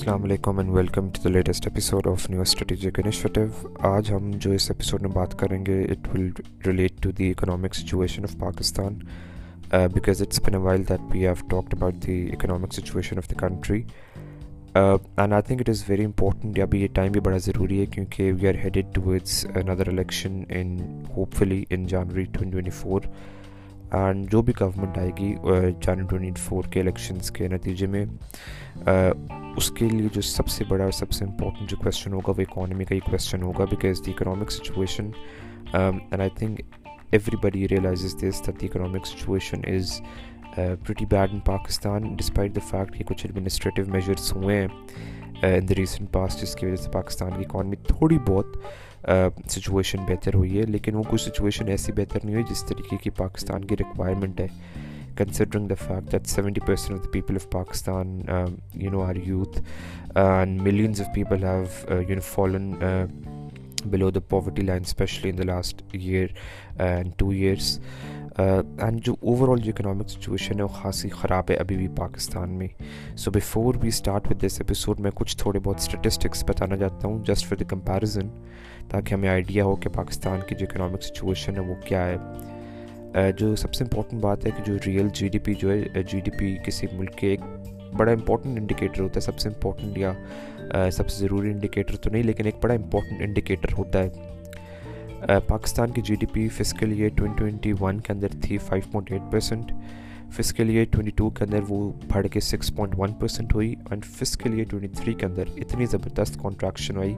السلام علیکم and welcome to the latest episode of new strategic initiative آج ہم جو اس ایپیسوڈ میں بات کریں گے it will relate to the economic situation of Pakistan because it's been a while that we have talked about the economic situation of the country and I think it is very important ابھی یہ time بھی بڑا ضروری ہے، کیونکہ we are headed towards another election in hopefully in January twenty twenty four and جو بھی government آئے گی جنوری ٹوئنٹی فور کے الیکشنس کے نتیجے میں اس کے لیے جو سب سے بڑا اور سب سے امپورٹنٹ جو کویشچن ہوگا، وہ اکانومی کا ہی کویشچن ہوگا because the economic situation and I think everybody realises this that the economic situation is pretty bad in Pakistan despite the fact کہ کچھ ایڈمنسٹریٹو میجرس ہوئے ہیں ان دا ریسنٹ پاسٹ جس کی وجہ سے پاکستان کی اکانومی تھوڑی بہت سچویشن بہتر ہوئی ہے، لیکن وہ کچھ سچویشن ایسی بہتر نہیں ہوئی جس طریقے کی پاکستان کی ریکوائرمنٹ ہے۔ Considering the fact that seventy percent of the people of Pakistan you know are youth and millions of people have you know fallen below the poverty line specially in the last year and two years and جو over all جو economic situation ہے، وہ خاصی خراب ہے ابھی بھی پاکستان میں۔ So before we start with this episode میں کچھ تھوڑے بہت اسٹیٹسٹکس بتانا چاہتا ہوں جسٹ فار دا کمپیریزن تاکہ ہمیں آئیڈیا ہو کہ پاکستان کی جو اکنامک سچویشن ہے وہ کیا ہے۔ جو سب سے امپورٹنٹ بات ہے کہ جو ریئل جی ڈی پی جو ہے جی ڈی پی کسی ملک کے ایک بڑا امپورٹنٹ انڈیکیٹر ہوتا ہے۔ سب سے امپورٹنٹ یا سب سے ضروری انڈیکیٹر تو نہیں، لیکن ایک بڑا امپورٹنٹ انڈیکیٹر ہوتا ہے۔ پاکستان کی G D P physical year twenty twenty one کے اندر تھی five point eight percent physical year twenty two کے اندر وہ بڑھ کے سکس پوائنٹ ون پرسینٹ ہوئی and physical year twenty three کے اندر اتنی زبردست کانٹریکشن ہوئی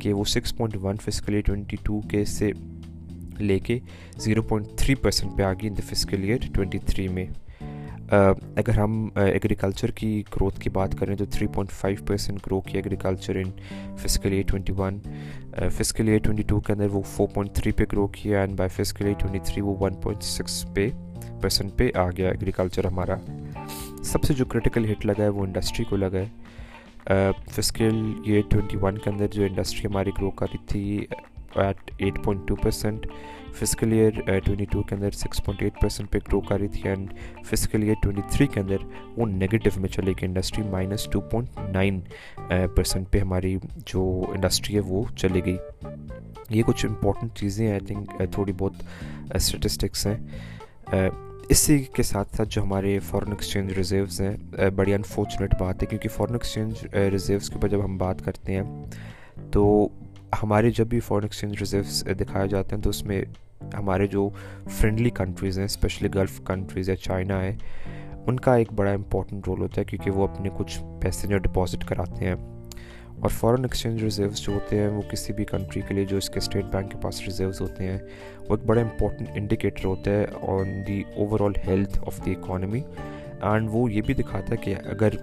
کہ وہ six point one physical year twenty two کے سے لے کے زیرو پوائنٹ تھری پرسینٹ پہ آ گئی in the fiscal year twenty three میں اگر ہم ایگریکلچر کی گروتھ کی بات کریں تو three point five percent grow کی agriculture in fiscal year twenty one fiscal year twenty two کے اندر وہ فور پوائنٹ تھری پہ گرو کیا and by fiscal year twenty three وہ ون پوائنٹ سکس پہ پرسینٹ پہ آ گیا ایگریکلچر ہمارا۔ سب سے جو کرٹیکل ہٹ لگا ہے وہ انڈسٹری کو لگا ہے۔ فزیکل ایئر ٹوئنٹی ون کے اندر جو انڈسٹری ہماری گرو کر رہی تھی eight eight point two percent fiscal year twenty two کے اندر سکس پوائنٹ ایٹ پرسینٹ پہ گرو کر رہی تھی and fiscal year twenty three کے اندر وہ نگیٹو میں چلے گی industry minus two point nine percent پہ ہماری جو انڈسٹری ہے وہ چلے گئی۔ یہ کچھ امپورٹنٹ چیزیں ہیں آئی تھنک تھوڑی بہت اسٹیٹسٹکس ہیں۔ اسی کے ساتھ ساتھ جو ہمارے فارن ایکسچینج ریزروز ہیں بڑی انفارچونیٹ بات ہے کیونکہ فارن ایکسچینج ریزروز کے اوپر جب ہم بات کرتے ہیں، تو ہمارے جب بھی فارن ایکسچینج ریزروز دکھائے جاتے ہیں، تو اس میں ہمارے جو فرینڈلی کنٹریز ہیں اسپیشلی گلف کنٹریز یا چائنا ہے ان کا ایک بڑا امپورٹنٹ رول ہوتا ہے کیونکہ وہ اپنے کچھ پیسے جو ڈپازٹ کراتے ہیں۔ اور فارن ایکسچینج ریزروز جو ہوتے ہیں، وہ کسی بھی کنٹری کے لیے، جو اس کے اسٹیٹ بینک کے پاس ریزروز ہوتے ہیں وہ ایک بڑا امپورٹنٹ انڈیکیٹر ہوتا ہے on the overall health of the economy and وہ یہ بھی دکھاتا ہے کہ اگر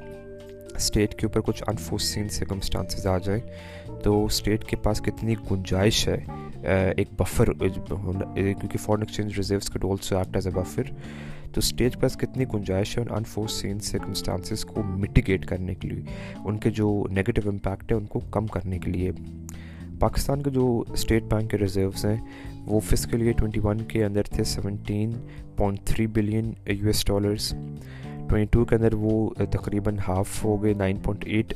اسٹیٹ کے اوپر کچھ انفورسین سرکمسٹانسز آ جائیں تو اسٹیٹ کے پاس کتنی گنجائش ہے ایک بفر کیونکہ فارن ایکسچینج ریزروز کے dollars act as a buffer تو اسٹیج پاس کتنی گنجائش ہے ان انفورسین سرکمسٹانسز کو میٹیگیٹ کرنے کے لیے، ان کے جو نگیٹو امپیکٹ ہے ان کو کم کرنے کے لیے. پاکستان کے جو اسٹیٹ بینک کے ریزروز ہیں وہ فزیکل ایئر ٹوئنٹی ون کے اندر تھے seventeen point three billion U S dollars twenty two کے اندر وہ تقریباً ہاف ہو گئے nine point eight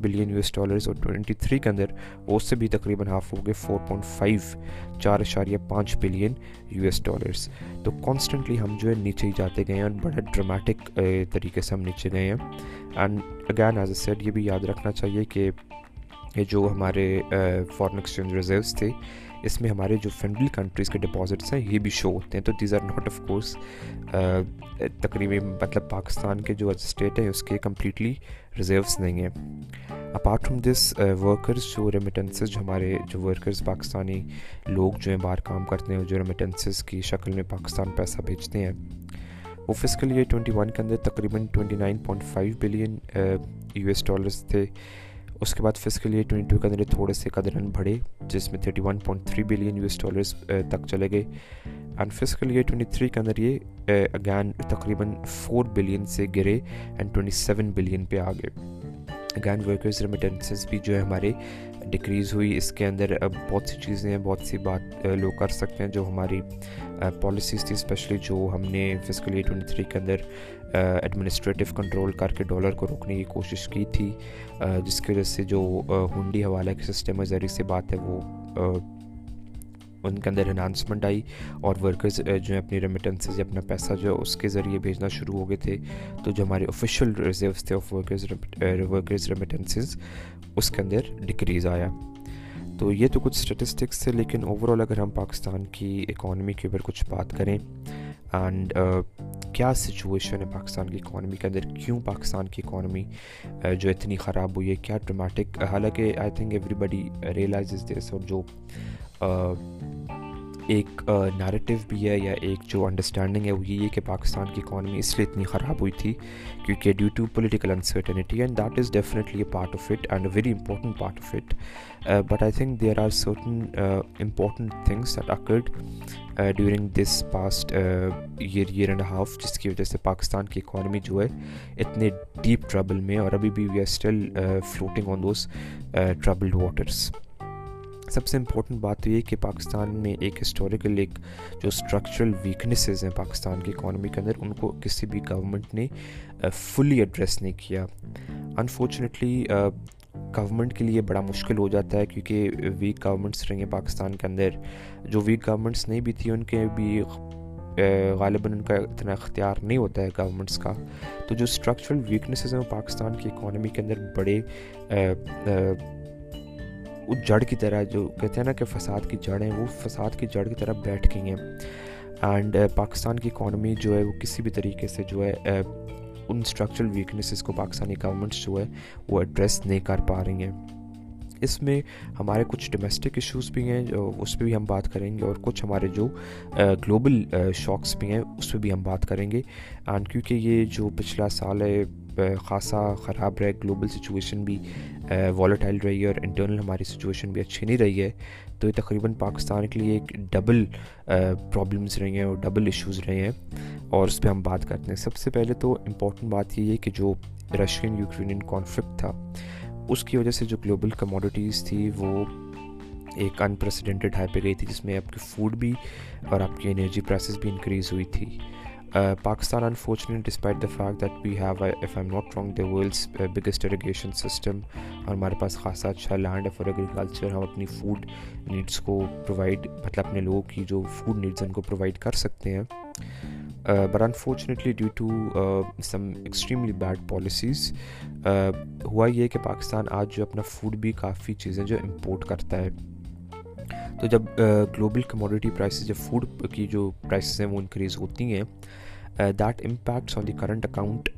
billion U S dollars اور ٹوئنٹی تھری کے اندر وہ اس سے بھی تقریباً ہاف ہو گئے فور پوائنٹ فائیو چار اشاریہ پانچ بلین یو ایس ڈالرس تو کانسٹنٹلی ہم جو ہے نیچے ہی جاتے گئے ہیں اور بڑا ڈرامیٹک طریقے سے ہم نیچے گئے ہیں. And again as a set یہ بھی یاد رکھنا چاہیے کہ یہ جو ہمارے فارن ایکسچینج ریزروز تھے اس میں ہمارے جو فرینڈلی کنٹریز کے ڈپازٹس ہیں، یہ بھی شو ہوتے ہیں۔ تو these are not of course تقریباً مطلب پاکستان کے جو اسٹیٹ ہیں، اس کے کمپلیٹلی ریزروس نہیں ہیں۔ اپارٹ فرام دس ورکرز جو ریمیٹنسز جو ہمارے جو ورکرز پاکستانی لوگ جو ہیں، باہر کام کرتے ہیں، جو ریمیٹنسز کی شکل میں پاکستان پیسہ بھیجتے ہیں۔ وہ فزیکل ایئر ٹوئنٹی ون کے اندر تقریباً twenty nine point five billion U S dollars تھے۔ اس کے بعد فزیکل ایئر ٹوئنٹی ٹو کے اندر تھوڑے سے قدرن بڑھے، جس میں thirty one point three billion U S dollars تک چلے گئے۔ And fiscal year twenty three کے اندر یہ اگین تقریباً فور بلین سے گرے اینڈ ٹوئنٹی سیون بلین پہ آ گئے اگین ورکرز ریمیٹنسز بھی جو ہے ہمارے ڈکریز ہوئی۔ اس کے اندر بہت سی چیزیں ہیں، بہت سی بات لوگ کر سکتے ہیں جو ہماری پالیسیز تھی اسپیشلی جو ہم نے فزیکل ایئر ٹوئنٹی تھری کے اندر ایڈمنسٹریٹو کنٹرول کر کے ڈالر کو روکنے کی کوشش کی تھی جس کی وجہ سے جو ہنڈی حوالہ کے سسٹم ذریعے سے بات ہے، وہ ان کے اندر انہانسمنٹ آئی اور ورکرز جو ہیں، اپنی ریمیٹنسز یا اپنا پیسہ جو ہے، اس کے ذریعے بھیجنا شروع ہو گئے تھے۔ تو جو ہمارے آفیشیل ریزروس تھے آف ورکرز ورکرز ریمیٹنسز اس کے اندر ڈکریز آیا۔ تو یہ تو کچھ اسٹیٹسٹکس تھے، لیکن اوور آل اگر ہم پاکستان کی اکانومی کے اوپر کچھ بات کریں اینڈ uh, کیا سچویشن ہے پاکستان کی اکانومی کے اندر؟ کیوں پاکستان کی اکانومی uh, جو اتنی خراب ہوئی ہے؟ کیا ڈرامیٹک حالانکہ I think everybody realize this اور جو uh, ایک نیریٹو بھی ہے یا ایک جو انڈرسٹینڈنگ ہے وہ یہ ہے کہ پاکستان کی اکانومی اس لیے اتنی خراب ہوئی تھی کیونکہ due to political uncertainty and that is definitely a part of it and a very important part of it but I think there are certain important things that occurred during this past year year and half جس کی وجہ سے پاکستان کی economy جو ہے اتنے deep trouble میں اور ابھی بھی we are still floating on those troubled waters سب سے امپورٹنٹ بات تو یہ کہ پاکستان میں ایک ہسٹوریکل ایک جو اسٹرکچرل ویکنیسز ہیں پاکستان کی اکانومی کے اندر، ان کو کسی بھی گورنمنٹ نے فلی ایڈریس نہیں کیا۔ انفارچونیٹلی گورنمنٹ کے لیے بڑا مشکل ہو جاتا ہے کیونکہ ویک گورنمنٹس رہیں پاکستان کے اندر۔ جو ویک گورنمنٹس نہیں بھی تھی ان کے بھی غالباً ان کا اتنا اختیار نہیں ہوتا ہے گورنمنٹس کا۔ تو جو اسٹرکچرل ویکنیسز ہیں وہ پاکستان کی اکانومی کے اندر بڑے اس جڑ کی طرح جو کہتے ہیں نا کہ فساد کی جڑیں وہ فساد کی جڑ کی طرح بیٹھ گئی ہیں۔ اینڈ uh, پاکستان کی اکانومی جو ہے وہ کسی بھی طریقے سے جو ہے uh, ان اسٹرکچرل ویکنیسز کو پاکستانی گورنمنٹس جو ہے وہ ایڈریس نہیں کر پا رہی ہیں۔ اس میں ہمارے کچھ ڈومیسٹک ایشوز بھی ہیں، جو اس پہ بھی ہم بات کریں گے اور کچھ ہمارے جو uh, گلوبل شاکس بھی ہیں، اس پہ بھی ہم بات کریں گے۔ اینڈ کیونکہ یہ جو پچھلا سال ہے خاصا خراب رہے گلوبل سچویشن بھی والیٹائل رہی ہے اور انٹرنل ہماری سچویشن بھی اچھی نہیں رہی ہے، تو یہ تقریباً پاکستان کے لیے ایک ڈبل پرابلمس رہی ہیں اور ڈبل ایشوز رہے ہیں۔ اور اس پہ ہم بات کرتے ہیں۔ سب سے پہلے تو امپورٹنٹ بات یہ ہے کہ جو رشین یوکرینین کانفلکٹ تھا، اس کی وجہ سے جو گلوبل کموڈیٹیز تھی، وہ ایک انپریسیڈنٹڈ ہائی پہ گئی تھی، جس میں آپ کی فوڈ بھی اور آپ کی انرجی پرائسز بھی انکریز ہوئی تھی۔ Pakistan unfortunate despite the fact that we have if I'm not wrong the world's biggest irrigation system اور ہمارے پاس خاصا اچھا لینڈ ہے فار ایگریکلچر ہم اپنی فوڈ نیڈس کو پرووائڈ مطلب اپنے لوگوں کی جو فوڈ نیڈس ہیں، ان کو پرووائڈ کر سکتے ہیں. But unfortunately due to some extremely bad policies ہوا یہ کہ پاکستان آج جو اپنا فوڈ بھی کافی چیزیں جو امپورٹ کرتا ہے. تو جب گلوبل کموڈیٹی پرائسز جب فوڈ کی جو پرائسز ہیں، وہ انکریز ہوتی ہیں that impacts on the current account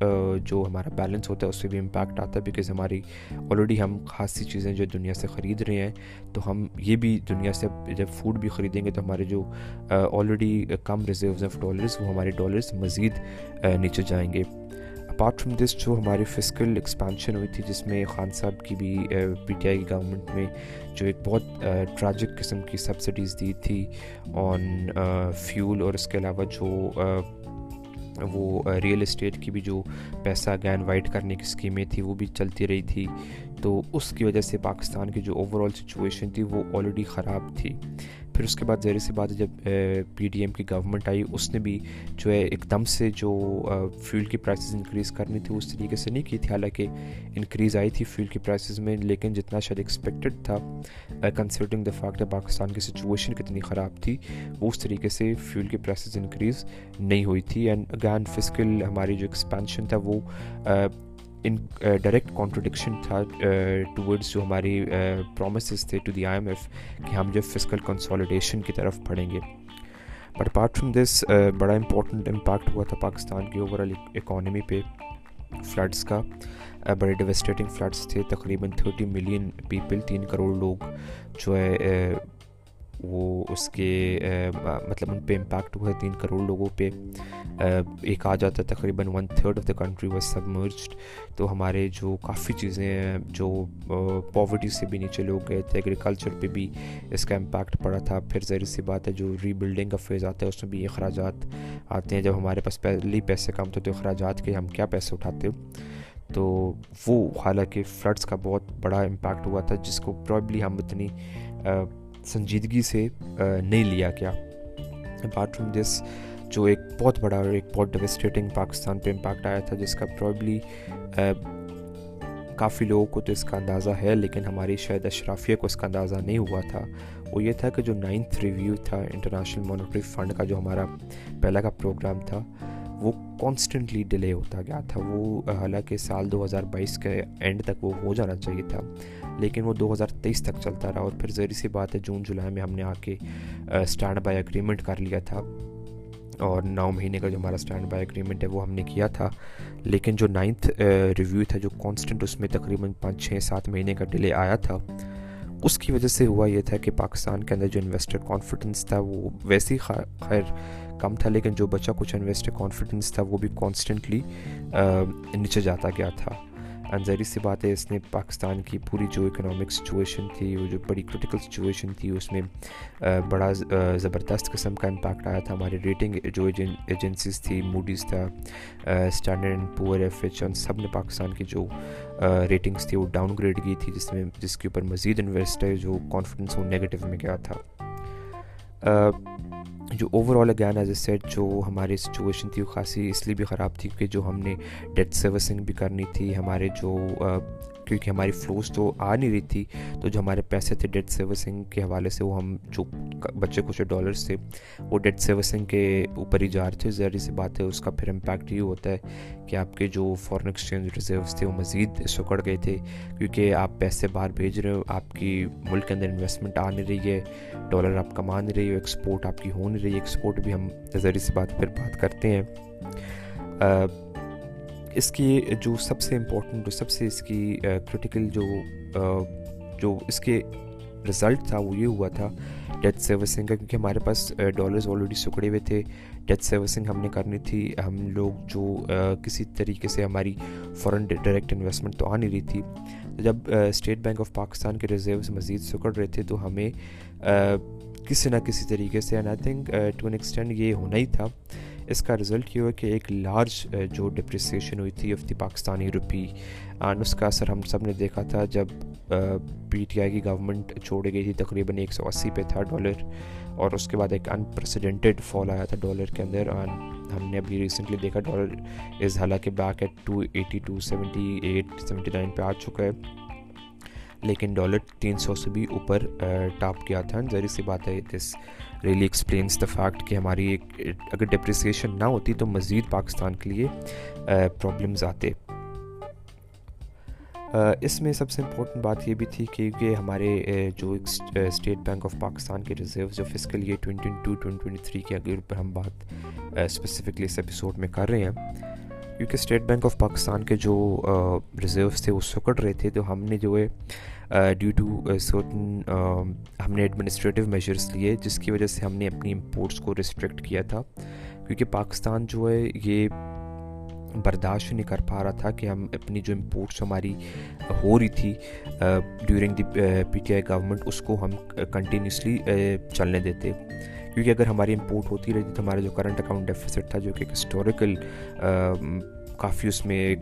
جو ہمارا بیلنس ہوتا ہے، اس سے بھی امپیکٹ آتا ہے بیکاز ہماری آلریڈی ہم خاصی چیزیں جو دنیا سے خرید رہے ہیں، تو ہم یہ بھی دنیا سے جب فوڈ بھی خریدیں گے، تو ہمارے جو آلریڈی کم ریزروز ہیں ڈالرز وہ ہمارے ڈالرز مزید نیچے جائیں گے۔ اپارٹ فرام دس جو ہماری فزیکل ایکسپانشن ہوئی تھی، جس میں خان صاحب کی بھی پی ٹی آئی کی گورنمنٹ میں جو ایک بہت ٹریجک قسم کی سبسڈیز دی تھی آن فیول اور اس کے علاوہ جو وہ ریئل اسٹیٹ کی بھی جو پیسہ اگین وائٹ کرنے کی اسکیمیں تھیں وہ بھی چلتی رہی تھی۔ تو اس کی وجہ سے پاکستان کی جو اوور آل سچویشن تھی، وہ آلریڈی خراب تھی۔ پھر اس کے بعد ظاہر سی بات ہے، جب پی ڈی ایم کی گورنمنٹ آئی، اس نے بھی جو ہے ایک دم سے جو فیول کی پرائسز انکریز کرنی تھی، اس طریقے سے نہیں کی تھی، حالانکہ انکریز آئی تھی فیول کی پرائسز میں، لیکن جتنا شاید ایکسپیکٹڈ تھا کنسیڈرنگ دا فیکٹ پاکستان کی سچویشن کتنی خراب تھی، وہ اس طریقے سے فیول کی پرائسز انکریز نہیں ہوئی تھی. اینڈ اگین فزیکل ہماری جو ایکسپینشن تھا، وہ ان ڈائریکٹ کانٹروڈکشن تھا ٹورڈز جو ہماری پرومسز تھے to the I M F کہ ہم جو فزیکل کنسالیڈیشن کی طرف پڑھیں گے بٹ اپارٹ فرام دس بڑا امپورٹنٹ امپیکٹ ہوا تھا پاکستان کی اوور آل اکانومی پہ فلڈس کا بڑے ڈیوسٹیٹنگ فلڈس تھے تقریباً تھرٹی ملین پیپل تین کروڑ لوگ جو ہے وہ اس کے مطلب ان پہ امپیکٹ ہوا ہے، تین کروڑ لوگوں پہ۔ ایک آ جاتا ہے، تقریباً one third of the country was submerged تو ہمارے جو کافی چیزیں ہیں، جو پاورٹی سے بھی نیچے لوگ گئے تھے ایگریکلچر پہ بھی اس کا امپیکٹ پڑا تھا۔ پھر ظاہر سی بات ہے، جو ری بلڈنگ کا فیز آتا ہے، اس میں بھی اخراجات آتے ہیں۔ جب ہمارے پاس پہلے پیسے کم تھے، تو اخراجات کے ہم کیا پیسے اٹھاتے تو وہ، حالانکہ فلڈس کا بہت بڑا امپیکٹ ہوا تھا، جس کو پرابلی ہم اتنی سنجیدگی سے نہیں لیا گیا۔ اپارٹ فرام دس جو ایک بہت بڑا اور ایک بہت ڈیوسٹیٹنگ پاکستان پہ امپیکٹ آیا تھا، جس کا پرابلی کافی لوگوں کو تو اس کا اندازہ ہے، لیکن ہماری شاید اشرافیہ کو اس کا اندازہ نہیں ہوا تھا۔ وہ یہ تھا کہ جو نائنتھ ریویو تھا انٹرنیشنل مانیٹری فنڈ کا، جو ہمارا پہلا کا پروگرام تھا وہ کانسٹنٹلی ڈیلے ہوتا گیا تھا۔ وہ حالانکہ سال دو ہزار بائیس کے اینڈ تک وہ ہو جانا چاہیے تھا، لیکن وہ دو ہزار تیئیس تک چلتا رہا اور پھر ذہری سی بات ہے، جون، جولائی میں ہم نے آ کے اسٹینڈ بائی اگریمنٹ کر لیا تھا۔ اور نو مہینے کا جو ہمارا اسٹینڈ بائی اگریمنٹ ہے، وہ ہم نے کیا تھا۔ لیکن جو نائنتھ ریویو تھا، جو کانسٹنٹ اس میں تقریباً پانچ، چھ، سات مہینے کا ڈیلے آیا تھا، اس کی وجہ سے ہوا یہ تھا کہ پاکستان کے اندر جو انویسٹر کانفیڈنس تھا، وہ ویسے ہی خیر کم تھا، لیکن جو بچہ کچھ انویسٹر کانفیڈنس تھا، وہ بھی کانسٹنٹلی نیچے جاتا گیا تھا۔ ظاہری سی بات ہے، اس نے پاکستان کی پوری جو اکنامک سچویشن تھی، وہ جو بڑی کرٹیکل سچویشن تھی، اس میں بڑا زبردست قسم کا امپیکٹ آیا تھا۔ ہماری ریٹنگ جو ایجنسیز تھی موڈیز تھا اسٹینڈرڈ اینڈ پور ایف ایچ ان سب نے پاکستان کی جو ریٹنگس تھی، وہ ڈاؤن گریڈ کی تھی، جس میں، جس کے اوپر مزید انویسٹر جو کانفیڈنس وہ نگیٹو میں گیا تھا۔ جو overall again as a set جو ہماری سچویشن تھی وہ خاصی اس لیے بھی خراب تھی کیونکہ جو ہم نے ڈیٹ سروسنگ بھی کرنی تھی، ہمارے جو کیونکہ ہماری فلوز تو آ نہیں رہی تھی، تو جو ہمارے پیسے تھے ڈیٹ سروسنگ کے حوالے سے، وہ ہم جو بچے کچھ ڈالرس تھے، وہ ڈیٹ سروسنگ کے اوپر ہی جا رہے تھے۔ ظاہری سی بات ہے، اس کا پھر امپیکٹ یہ ہوتا ہے کہ آپ کے جو فارن ایکسچینج ریزروس تھے، وہ مزید سکڑ گئے تھے۔ کیونکہ آپ پیسے باہر بھیج رہے ہو، آپ کی ملک کے اندر انویسٹمنٹ آ نہیں رہی ہے ڈالر آپ کما نہیں رہی ہو ایکسپورٹ آپ کی ہو نہیں رہی ہے۔ ایکسپورٹ بھی ہم ظاہری سی بات پھر بات کرتے ہیں۔ اس کی جو سب سے امپورٹنٹ جو سب سے اس کی کرٹیکل جو جو اس کے رزلٹ تھا وہ یہ ہوا تھا ڈیتھ سروسنگ کا، کیونکہ ہمارے پاس ڈالرز آلریڈی سکڑے ہوئے تھے ڈیتھ سروسنگ ہم نے کرنی تھی، ہم لوگ جو کسی طریقے سے ہماری فورن ڈائریکٹ انویسٹمنٹ تو آ نہیں رہی تھی جب اسٹیٹ بینک آف پاکستان کے ریزروز مزید سکڑ رہے تھے تو ہمیں کسی نہ کسی طریقے سے and I think to an extent یہ ہونا ہی تھا اس کا رزلٹ یہ ہوا کہ ایک لارج جو ڈپریسیشن ہوئی تھی of the Pakistani rupee and اس کا اثر ہم سب نے دیکھا تھا جب پی ٹی آئی کی گورنمنٹ چھوڑی گئی تھی تقریباً ایک سو اسی پہ تھا ڈالر اور اس کے بعد ایک انپریسیڈنٹیڈ فال آیا تھا ڈالر کے اندر. اینڈ ہم نے ابھی ریسنٹلی دیکھا ڈالر از حالانکہ back at two eighty two seventy eight seventy nine پہ آ چکا ہے. لیکن ڈالر تین سو سے بھی اوپر ٹاپ کیا تھا. ظاہر سی بات ہے this really explains the fact کہ ہماری ایک اگر ڈپریسیشن نہ ہوتی تو مزید پاکستان کے لیے پرابلمز آتے۔ اس میں سب سے امپورٹنٹ بات یہ بھی تھی کہ ہمارے جو اسٹیٹ بینک آف پاکستان کے ریزرو جو fiscal year twenty two twenty twenty three کے اگر پر ہم بات اسپیسیفکلی اس ایپیسوڈ میں کر رہے ہیں۔ کیونکہ اسٹیٹ بینک آف پاکستان کے جو ریزروس تھے، وہ سکڑ رہے تھے، تو ہم نے جو ہے ڈیو ٹو سرٹن ہم نے ایڈمنسٹریٹو میجرس لیے، جس کی وجہ سے ہم نے اپنی امپورٹس کو ریسٹرکٹ کیا تھا۔ کیونکہ پاکستان جو ہے، یہ برداشت نہیں کر پا رہا تھا کہ ہم اپنی جو امپورٹس ہماری ہو رہی تھی during the P T I government اس کو ہم کنٹینیوسلی چلنے دیتے۔ کیونکہ اگر ہماری امپورٹ ہوتی رہتی تو ہمارا جو کرنٹ اکاؤنٹ ڈیفیسٹ تھا، جو کہ ایک ہسٹوریکل کافی اس میں ایک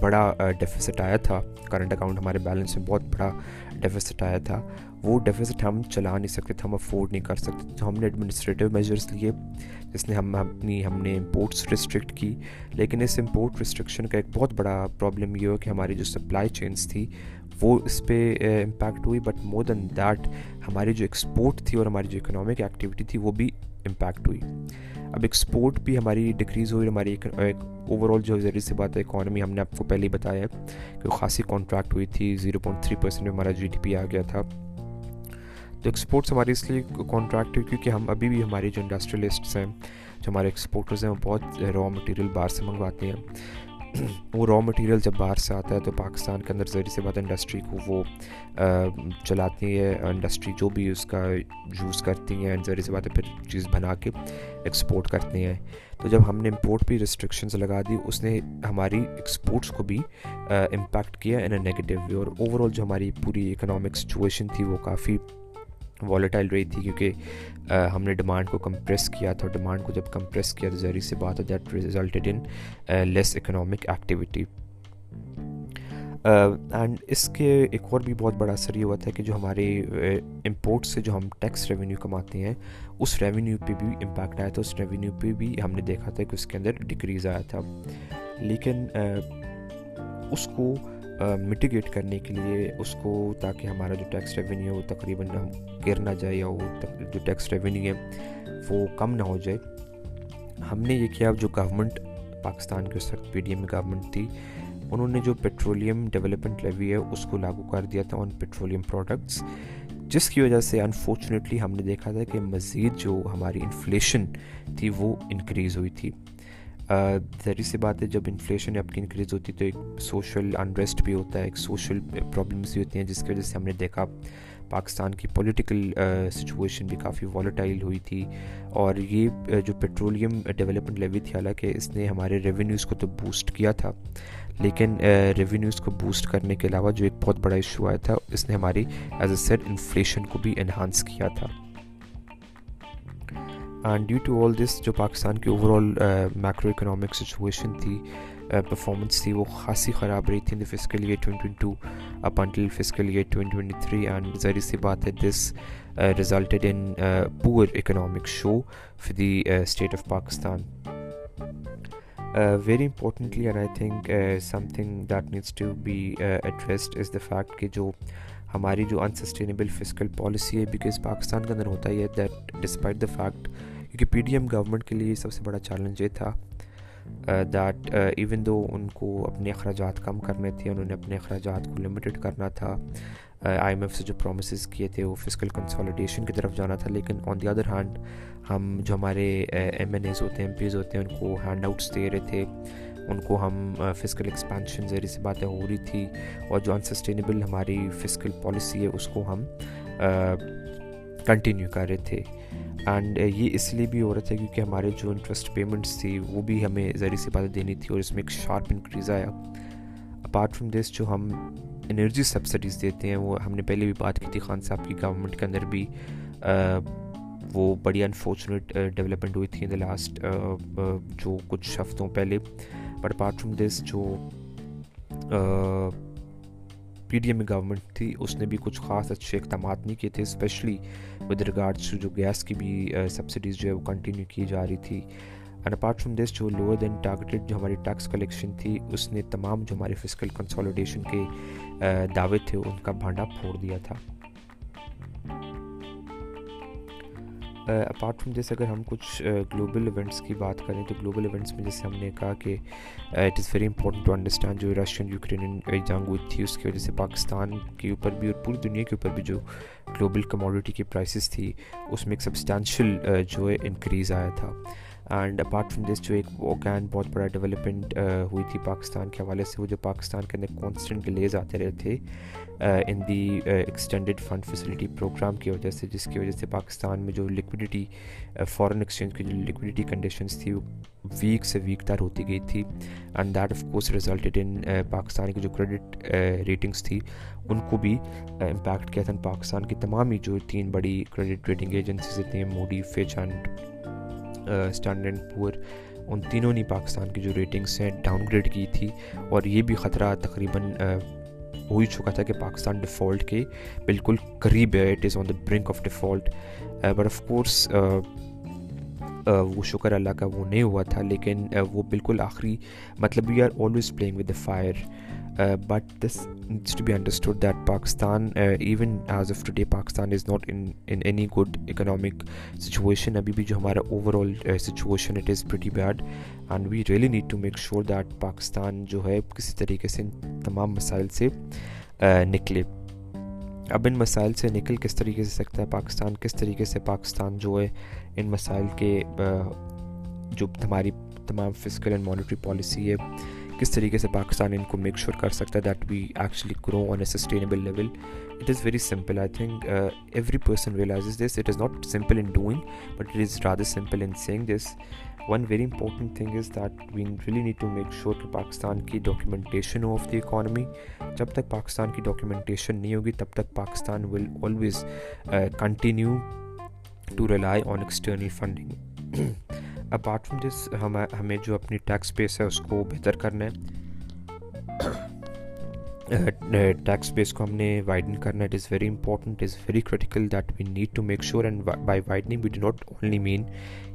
بڑا ڈیفیسٹ آیا تھا۔ کرنٹ اکاؤنٹ ہمارے بیلنس میں بہت بڑا ڈیفیسٹ آیا تھا۔ وہ ڈیفیسٹ ہم چلا نہیں سکتے تھے، ہم افورڈ نہیں کر سکتے تو ہم نے ایڈمنسٹریٹو میجرس لیے، جس نے ہم، اپنی، ہم نے امپورٹس ریسٹرکٹ کی۔ لیکن اس امپورٹ ریسٹرکشن کا ایک بہت بڑا پرابلم یہ ہو کہ ہماری جو سپلائی چینس تھی، وہ اس پہ امپیکٹ ہوئی۔ بٹ مور دین دیٹ ہماری جو ایکسپورٹ تھی اور ہماری جو اکنامک ایکٹیویٹی تھی، وہ بھی امپیکٹ ہوئی۔ اب ایکسپورٹ بھی ہماری ڈکریز ہوئی ہماری اوور آل جو ذریعے سے بات ہے اکانومی ہم نے آپ کو پہلے ہی بتایا ہے کہ خاصی کانٹریکٹ ہوئی تھی زیرو پوائنٹ تھری پرسینٹ میں ہمارا جی ڈی پی آ گیا تھا۔ تو ایکسپورٹس ہماری اس لیے کانٹریکٹ ہوئی کیونکہ ہم ابھی بھی ہماری جو انڈسٹریلسٹس ہیں، جو ہمارے ایکسپورٹرز ہیں، وہ بہت را مٹیریل باہر سے منگواتے ہیں۔ وہ را مٹیریل جب باہر سے آتا ہے تو پاکستان کے اندر ذریعے سے بات انڈسٹری کو وہ چلاتی ہے انڈسٹری جو بھی اس کا یوز کرتی ہیں ذریعے سے بات پھر چیز بنا کے ایکسپورٹ کرتے ہیں۔ تو جب ہم نے امپورٹ بھی ریسٹرکشنز لگا دی، اس نے ہماری ایکسپورٹس کو بھی امپیکٹ کیا ان اے نیگیٹو وے اور اوور آل جو ہماری پوری اکنامک سچویشن تھی وہ کافی والیٹائل رہی تھی کیونکہ ہم نے ڈیمانڈ کو کمپریس کیا تھا ڈیمانڈ کو جب کمپریس کیا تو ظہری سے بات ہے that resulted in less economic activity and اس کے ایک اور بھی بہت بڑا اثر یہ ہوا تھا کہ جو ہمارے امپورٹ سے جو ہم ٹیکس ریونیو کماتے ہیں، اس ریونیو پہ بھی امپیکٹ آیا تھا۔ اس ریونیو پہ بھی ہم نے دیکھا تھا کہ اس کے اندر ڈکریز آیا تھا۔ لیکن اس کو مٹیگیٹ کرنے کے لیے، اس کو تاکہ ہمارا جو ٹیکس ریونیو وہ تقریباً ہم گر نہ جائے یا وہ جو ٹیکس ریونیو ہے وہ کم نہ ہو جائے ہم نے یہ کیا جو گورنمنٹ پاکستان کے اس وقت پی ڈی ایم گورنمنٹ تھی انہوں نے جو پیٹرولیم ڈیولپمنٹ لیوی ہے اس کو لاگو کر دیا تھا آن پیٹرولیم پروڈکٹس جس کی وجہ سے انفارچونیٹلی ہم نے دیکھا تھا کہ مزید جو ہماری انفلیشن تھی وہ انکریز ہوئی تھی ذہری سی بات ہے جب انفلیشن آپ کی انکریز ہوتی ہے تو ایک سوشل انریسٹ بھی ہوتا ہے ایک سوشل پرابلمس بھی ہوتی ہیں جس کی وجہ سے ہم نے دیکھا پاکستان کی پولیٹیکل سچویشن بھی کافی والیٹائل ہوئی تھی اور یہ جو پیٹرولیم ڈیولپمنٹ لیوی تھی، حالانکہ اس نے ہمارے ریونیوز کو تو بوسٹ کیا تھا، لیکن ریونیوز کو بوسٹ کرنے کے علاوہ جو ایک بہت بڑا ایشو آیا تھا، اس نے ہماری ایز اے سیٹ انفلیشن کو بھی انہانس کیا تھا۔ And due to all this جو پاکستان کی over all macroeconomic situation تھی پرفارمنس تھی وہ خاصی خراب رہی تھی in the fiscal year twenty two up until fiscal year twenty twenty three and ظاہر سی بات ہے this resulted in poor economic show for the state of Pakistan very importantly and I think something that needs to be addressed is the fact کہ جو ہماری جو unsustainable fiscal policy ہے because Pakistan کے اندر ہوتا ہی ہے دیٹ ڈسپائٹ دا فیکٹ کیونکہ پی ڈی ایم گورنمنٹ کے لیے سب سے بڑا چیلنج یہ تھا دیٹ ایون دو ان کو اپنے اخراجات کم کرنے تھے، انہوں نے اپنے اخراجات کو لمیٹڈ کرنا تھا آئی ایم ایف سے جو پرومسز کیے تھے، وہ فزیکل کنسالیڈیشن کی طرف جانا تھا، لیکن آن دی ادر ہینڈ ہم جو ہمارے ایم این ایز ہوتے ہیں ایم پیز ہوتے ہیں، ان کو ہینڈ آؤٹس دے رہے تھے، ان کو ہم فزیکل ایکسپینشن ذریعے سے باتیں ہو رہی تھی، اور جو انسسٹینیبل ہماری فزیکل پالیسی ہے، اس کو ہم کنٹینیو کر رہے تھے۔ اینڈ uh, یہ اس لیے بھی ہو رہا تھا کیونکہ ہمارے جو انٹرسٹ پیمنٹس تھی وہ بھی ہمیں ذریعے سی باتیں دینی تھی اور اس میں ایک شارپ انکریز آیا. اپارٹ فرام دس جو ہم انرجی سبسڈیز دیتے ہیں وہ ہم نے پہلے بھی بات کی تھی خان صاحب کی گورنمنٹ کے اندر بھی وہ بڑی انفارچونیٹ ڈیولپمنٹ ہوئی تھی ان دا لاسٹ جو کچھ ہفتوں پہلے. بٹ اپارٹ فرام دس جو پی ڈی ایم گورنمنٹ تھی، اس نے بھی کچھ خاص اچھے اقدامات نہیں کیے تھے اسپیشلی ود ریگارڈس جو گیس کی بھی uh, سبسڈیز جو ہے وہ کنٹینیو کی جا رہی تھی۔ اینڈ اپارٹ فرام دس جو لوور دین ٹارگیٹڈ جو ہماری ٹیکس کلیکشن تھی، اس نے تمام جو ہمارے فزیکل کنسالیڈیشن کے uh, دعوے تھے، ان کا بھانڈا پھوڑ دیا تھا۔ اپارٹ فرام جیسے اگر ہم کچھ گلوبل ایونٹس کی بات کریں تو گلوبل ایونٹس میں جیسے ہم نے کہا کہ it is very important to understand جو رشین یوکرینین جنگ ہوئی تھی، اس کی وجہ سے پاکستان کے اوپر بھی اور پوری دنیا کے اوپر بھی جو گلوبل کموڈیٹی کی پرائسز تھی، اس میں ایک سبسٹانشل جو ہے انکریز آیا تھا۔ اینڈ اپارٹ فرام دس جو ایک اوکین بہت بڑا ڈیولپمنٹ ہوئی تھی پاکستان کے حوالے سے، وہ جو پاکستان کے اندر کانسٹنٹ ڈیلیز آتے رہے تھے in the extended fund facility program کی وجہ سے، جس کی وجہ سے پاکستان میں جو لکوڈیٹی فارن ایکسچینج کی جو لکوڈیٹی کنڈیشنز تھی، وہ ویک سے ویک تر ہوتی گئی تھی۔ And that of course resulted in Pakistan کی جو کریڈٹ ریٹنگس تھی، ان کو بھی امپیکٹ کیا تھا۔ پاکستان کی تمام ہی جو تین بڑی کریڈٹ ریٹنگ ایجنسیز تھیں Moody, Fitch and Standard and Poor, ان تینوں نے پاکستان کی جو ریٹنگس ہیں ڈاؤن گریڈ کی تھی، اور یہ بھی خطرہ تقریباً ہو ہی چکا تھا کہ پاکستان ڈیفالٹ کے بالکل قریب ہے it is on the brink of default but of course وہ شکر اللہ کا وہ نہیں ہوا تھا، لیکن وہ بالکل آخری مطلب we are always playing with the fire but this needs to be understood that Pakistan even as of today Pakistan is not in any good economic situation ابھی بھی جو ہمارا overall situation it is pretty bad and we really need to make sure that Pakistan جو ہے کسی طریقے سے تمام مسائل سے نکلے اب ان مسائل سے نکل کس طریقے سے سکتا ہے پاکستان کس طریقے سے پاکستان جو ہے ان مسائل کے جو ہماری تمام فزیکل اینڈ مانیٹری پالیسی ہے کس طریقے سے پاکستان ان کو میک شیور کر سکتا ہے that we actually grow on a sustainable level it is very simple I think every person realize this it is not simple in doing but it is rather simple in saying this one very important thing is that we really need to make sure کہ پاکستان کی documentation of the economy جب تک پاکستان کی documentation نہیں ہوگی تب تک Pakistan will always continue to rely on external funding apart from this ہمیں جو اپنی ٹیکس بیس ہے اس کو بہتر کرنا ہے. Uh, uh, ٹیکس بیس کو ہم نے وائڈن کرنا it is very important is very critical that we need to make sure and by widening we do not only mean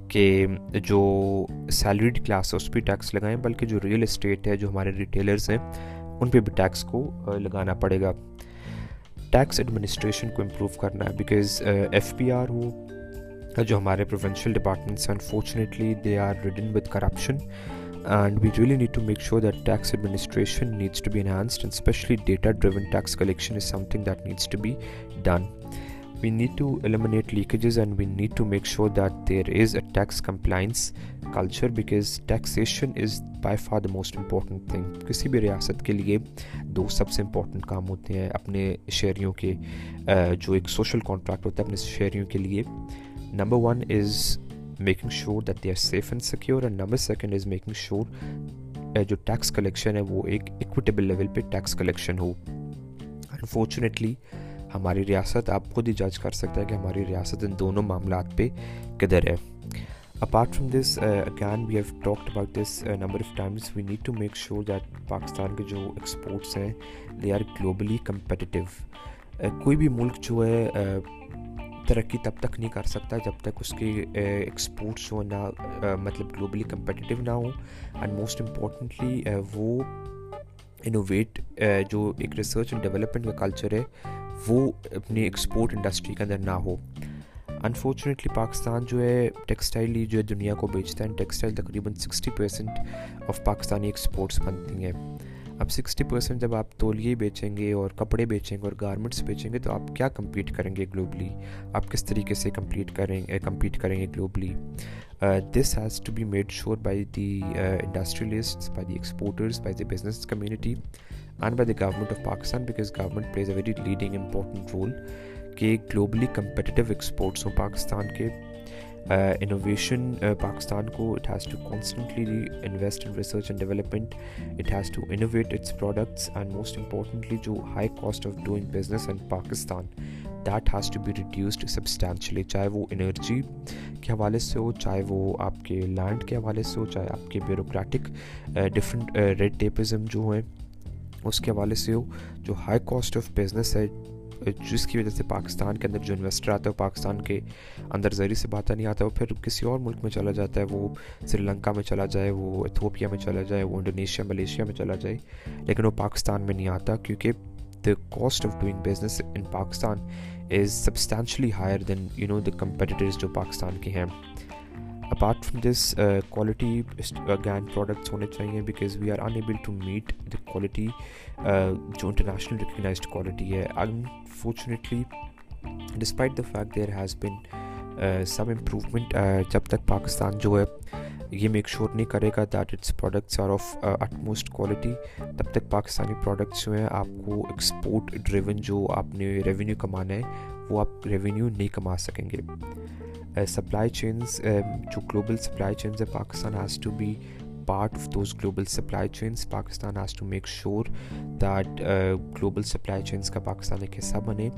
کہ جو سیلریڈ کلاس ہے اس پہ ٹیکس لگائیں، بلکہ جو ریئل اسٹیٹ ہے، جو ہمارے ریٹیلرز ہیں، ان پہ بھی ٹیکس کو uh, لگانا پڑے گا. ٹیکس ایڈمنسٹریشن کو امپروو کرنا ہے بیکاز ایف پی آر ہو جو ہمارے پروونشل ڈپارٹمنٹس ہیں unfortunately they are ridden with corruption and we really need to make sure that tax administration needs to be enhanced and specially data driven tax collection is something that needs to be done we need to eliminate leakages and we need to make sure that there is a tax compliance culture because taxation is by far the most important thing کسی بھی ریاست کے لیے دو سب سے important کام ہوتے ہیں اپنے شہریوں کے جو ایک سوشل کانٹریکٹ ہوتا ہے اپنے شہریوں کے لیے۔ Number one is making sure that they are safe and secure and number second is making sure جو ٹیکس کلیکشن ہے وہ ایک ایکویٹیبل لیول پہ ٹیکس کلیکشن ہو. انفارچونیٹلی ہماری ریاست، آپ خود ہی جج کر سکتے ہیں کہ ہماری ریاست ان دونوں معاملات پہ کدھر ہے. Apart from this again we have talked about this number of times we need to make sure that Pakistan کے جو ایکسپورٹس ہیں دے آر گلوبلی کمپٹیٹیو کوئی بھی ملک جو ہے uh, ترقی تب تک نہیں کر سکتا جب تک اس کے ایکسپورٹس جو نہ مطلب گلوبلی کمپٹیٹیو نہ ہوں. اینڈ موسٹ امپورٹنٹلی وہ انوویٹ جو ایک ریسرچ اینڈ ڈیولپمنٹ کا کلچر ہے، وہ اپنی ایکسپورٹ انڈسٹری کے اندر نہ ہو. انفارچونیٹلی پاکستان جو ہے ٹیکسٹائل جو ہے دنیا کو بیچتا ہے ٹیکسٹائل تقریباً sixty percent of Pakistani exports بنتی ہیں. اب سکسٹی پرسینٹ جب آپ تولیے بیچیں گے اور کپڑے بیچیں گے اور گارمنٹس بیچیں گے تو آپ کیا کمپیٹ کریں گے گلوبلی آپ کس طریقے سے کمپلیٹ کریں کمپیٹ کریں گے globally this has to be made sure by the industrialist by the exporters by the business community and by the government of Pakistan because government plays a very leading important role کہ globally competitive exports ہوں پاکستان کے innovation Pakistan کو it has to constantly invest in research and development it has to innovate its products and most importantly جو high cost of doing business in Pakistan that has to be reduced substantially چاہے وہ energy کے حوالے سے ہو چاہے وہ آپ کے لینڈ کے حوالے سے ہو چاہے آپ کے بیوروکریٹک ڈفرنٹ ریڈ ٹیپزم جو ہیں اس کے حوالے سے ہو جو ہائی کاسٹ آف بزنس ہے جس کی وجہ سے پاکستان کے اندر جو انویسٹر آتا ہے وہ پاکستان کے اندر ذریعے سے بات نہیں آتا ہے وہ پھر کسی اور ملک میں چلا جاتا ہے، وہ سری لنکا میں چلا جائے، وہ ایتھوپیا میں چلا جائے، وہ انڈونیشیا، ملیشیا میں چلا جائے، لیکن وہ پاکستان میں نہیں آتا کیونکہ the cost of doing business in Pakistan is substantially higher than you know the competitors جو پاکستان کے ہیں۔ Apart from this quality again products ہونے چاہیے because we are unable to meet the quality Uh, جو انٹرنیشنل ریکگنائزڈ کوالٹی ہے unfortunately despite the fact there has been some improvement جب تک پاکستان جو ہے یہ میک شور نہیں کرے گا that its products are of utmost quality تب تک پاکستانی پروڈکٹس جو ہیں آپ کو ایکسپورٹ ڈریون جو آپ نے ریونیو کمانا ہے، وہ آپ ریونیو نہیں کما سکیں گے. Uh, سپلائی چینس um, جو گلوبل سپلائی چینز ہے Pakistan has to be part of those global supply chains Pakistan has to make sure that global supply chains کا پاکستان ایک حصہ بنے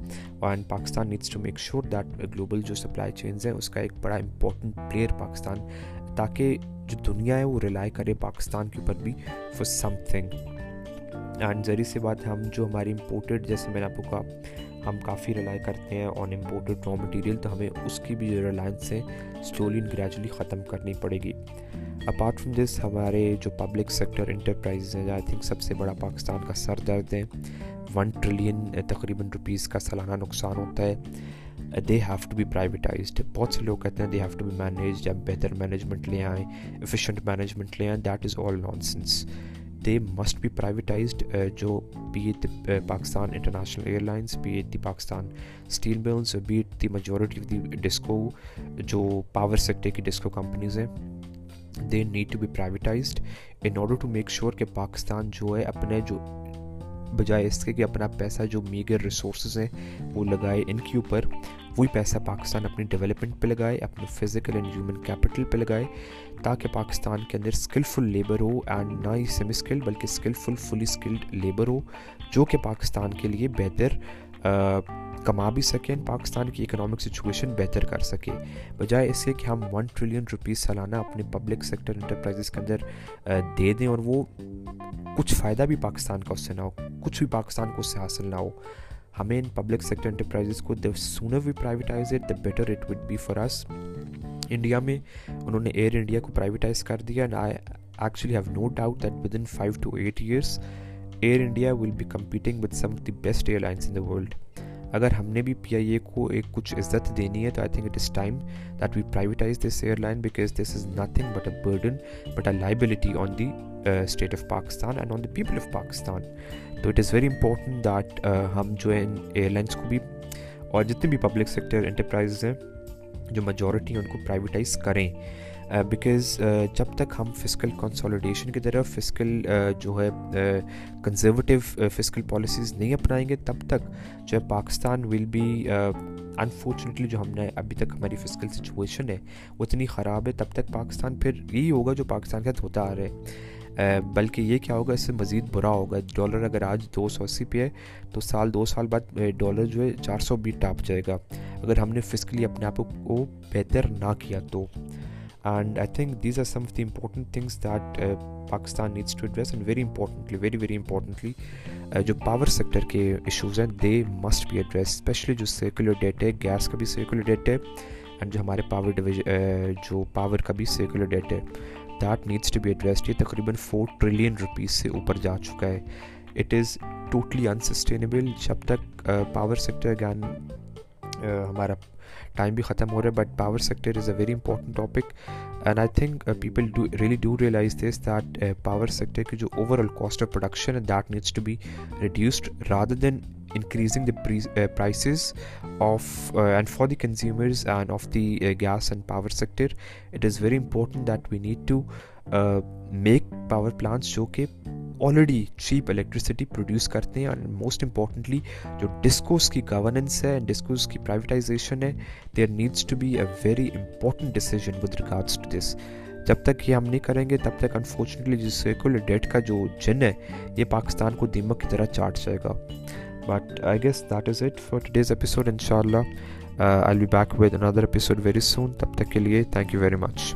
and Pakistan needs to make sure that global جو supply chains ہیں اس کا ایک بڑا امپورٹنٹ پلیئر پاکستان تاکہ جو دنیا ہے وہ ریلائی کرے پاکستان کے اوپر بھی فور سم تھنگ اینڈ ذریعے سے بات ہم جو ہماری امپورٹیڈ جیسے میں نے آپ کو کہا ہم کافی ریلائی کرتے ہیں آن امپورٹڈ را مٹیریل تو ہمیں اس کی بھی جو ریلائنس ہے سلولی اینڈ گریجولی ختم کرنی پڑے گی۔ اپارٹ فرام دس ہمارے جو پبلک سیکٹر انٹرپرائز ہیں آئی تھنک سب سے بڑا پاکستان کا سر درد ہے۔ ون ٹریلین تقریباً روپیز کا سالانہ نقصان ہوتا ہے۔ They have to be privatized بہت سے لوگ کہتے ہیں they have to be manage جب بہتر مینجمنٹ لے آئیں ایفیشینٹ مینجمنٹ لے آئیں۔ That is all nonsense they must be privatized جو be it Pakistan International Airlines be it the Pakistan Steel Mills be it the majority of the DISCO جو power sector کی DISCO companies ہیں they need to be privatized in order to make sure کہ پاکستان جو ہے اپنے جو بجائے اس کے کہ اپنا پیسہ جو میگر ریسورسز ہیں وہ لگائے ان کے اوپر وہی پیسہ پاکستان اپنی ڈیولپمنٹ پہ لگائے اپنے فزیکل اینڈ ہیومن کیپٹل پہ لگائے تاکہ پاکستان کے اندر اسکلفل لیبر ہو اینڈ نہ ہی سیمی اسکل بلکہ اسکلفل فلی اسکلڈ لیبر ہو جو کہ پاکستان کے لیے بہتر کما بھی سکیں، پاکستان کی اکنامک سچویشن بہتر کر سکے بجائے اس کے کہ ہم ون ٹریلین روپیز سالانہ اپنے پبلک سیکٹر انٹرپرائزز کے اندر دے دیں اور وہ کچھ فائدہ بھی پاکستان کا اس سے نہ ہو، کچھ بھی پاکستان کو اس سے حاصل نہ ہو۔ ہمیں ان پبلک سیکٹر انٹرپرائزز کو the sooner we privatize it the better it would be for us India میں انہوں نے ایئر انڈیا کو پرائیویٹائز کر دیا and I actually have no doubt that within five to eight years Air India will be competing with some of the best airlines in the world اگر ہم نے بھی پی آئی اے کو ایک کچھ عزت دینی ہے تو I think it is time that we privatize this airline because this is nothing but a burden but a liability on the state of Pakistan and on the people of Pakistan تو it is very important that ہم جو ہے ان airlines کو بھی اور جتنے بھی public sector enterprise ہیں جو میجورٹی ہیں ان کو پرائیویٹائز کریں۔ uh, بیکاز uh, جب تک ہم فزیکل کنسالیڈیشن کی طرف فزیکل uh, جو ہے کنزرویٹیو فزیکل پالیسیز نہیں اپنائیں گے، تب تک جو ہے پاکستان ول بی انفارچونیٹلی جو ہم نے ابھی تک ہماری فزیکل سچویشن ہے، وہ اتنی خراب ہے، تب تک پاکستان پھر یہی ہوگا جو پاکستان کے ساتھ ہوتا آ رہا ہے۔ بلکہ یہ کیا ہوگا، اس سے مزید برا ہوگا۔ ڈالر اگر آج دو سو اسی پہ ہے، تو سال دو سال بعد ڈالر جو ہے چار سو بھی ٹاپ جائے گا۔ اگر ہم نے فزیکلی اپنے آپ کو بہتر نہ کیا تو۔ And I think these are some of the important things that Pakistan needs to address and very importantly very very importantly جو پاور سیکٹر کے ایشوز ہیں they must be address especially جو سرکولر ڈیٹ ہے gas کا بھی circular debt ہے and جو ہمارے پاور ڈویژن جو پاور کا بھی سرکولر ڈیٹ ہے۔ That needs to be addressed یہ تقریباً فور ٹریلین روپیز سے اوپر جا چکا ہے۔ اٹ از ٹوٹلی انسسٹینیبل جب تک پاور سیکٹر گان ہمارا ٹائم بھی ختم ہو رہا ہے but power sector is a very important topic and I think people do really do realise this that power sector کی جو over all cost of production ہے that needs to be reduced rather than increasing the prices of and for the consumers and of the gas and power sector it is very important that we need to make power plants جو کہ already cheap electricity produce کرتے ہیں and most importantly جو DISCOs کی governance ہے DISCOs کی privatisation ہے there needs to be a very important decision with regards to this جب تک یہ ہم نہیں کریں گے تب تک انفارچونیٹلی جو سیکولر ڈیٹ کا جو جن ہے یہ پاکستان کو دیمک کی طرح چاٹ جائے گا but I guess that is it forty days episode ان شاء اللہ I be back with another episode very soon تب تک کے لیے تھینک یو ویری مچ